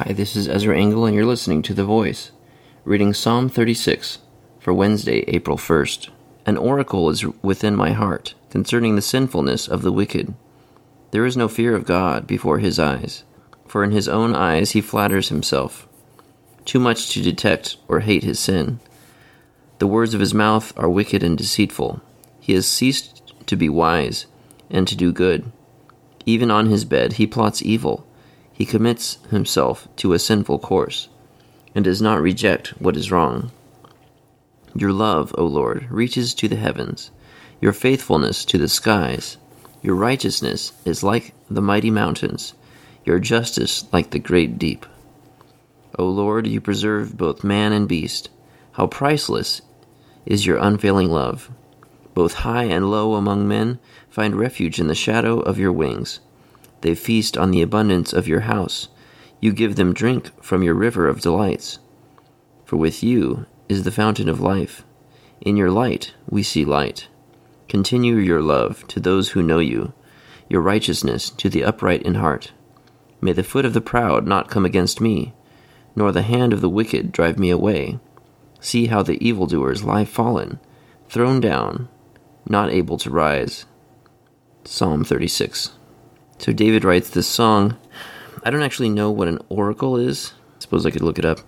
Hi, this is Ezra Engel, and you're listening to The Voice, reading Psalm 36 for Wednesday, April 1st. An oracle is within my heart concerning the sinfulness of the wicked. There is no fear of God before his eyes, for in his own eyes he flatters himself. Too much to detect or hate his sin. The words of his mouth are wicked and deceitful. He has ceased to be wise and to do good. Even on his bed he plots evil he commits himself to a sinful course, and does not reject what is wrong. Your love, O Lord, reaches to the heavens, your faithfulness to the skies. Your righteousness is like the mighty mountains, your justice like the great deep. O Lord, you preserve both man and beast. How priceless is your unfailing love! Both high and low among men find refuge in the shadow of your wings. They feast on the abundance of your house. You give them drink from your river of delights. For with you is the fountain of life. In your light we see light. Continue your love to those who know you, your righteousness to the upright in heart. May the foot of the proud not come against me, nor the hand of the wicked drive me away. See how the evildoers lie fallen, thrown down, not able to rise. Psalm 36. So David writes this song. I don't actually know what an oracle is. I suppose I could look it up.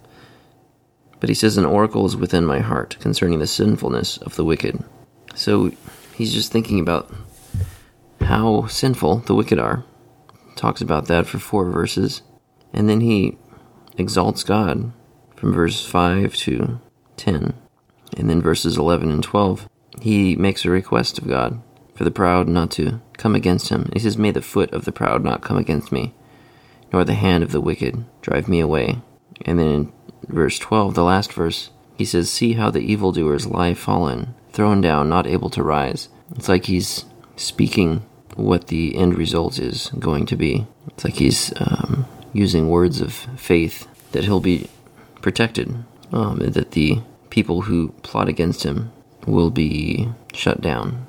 But he says, An oracle is within my heart concerning the sinfulness of the wicked. So he's just thinking about how sinful the wicked are. Talks about that for four verses. And then he exalts God from verse 5 to 10. And then verses 11 and 12, he makes a request of God for the proud not to come against him. He says, May the foot of the proud not come against me, nor the hand of the wicked drive me away. And then in verse 12, the last verse, he says, See how the evildoers lie fallen, thrown down, not able to rise. It's like he's speaking what the end result is going to be. It's like he's um, using words of faith that he'll be protected, um, that the people who plot against him will be shut down.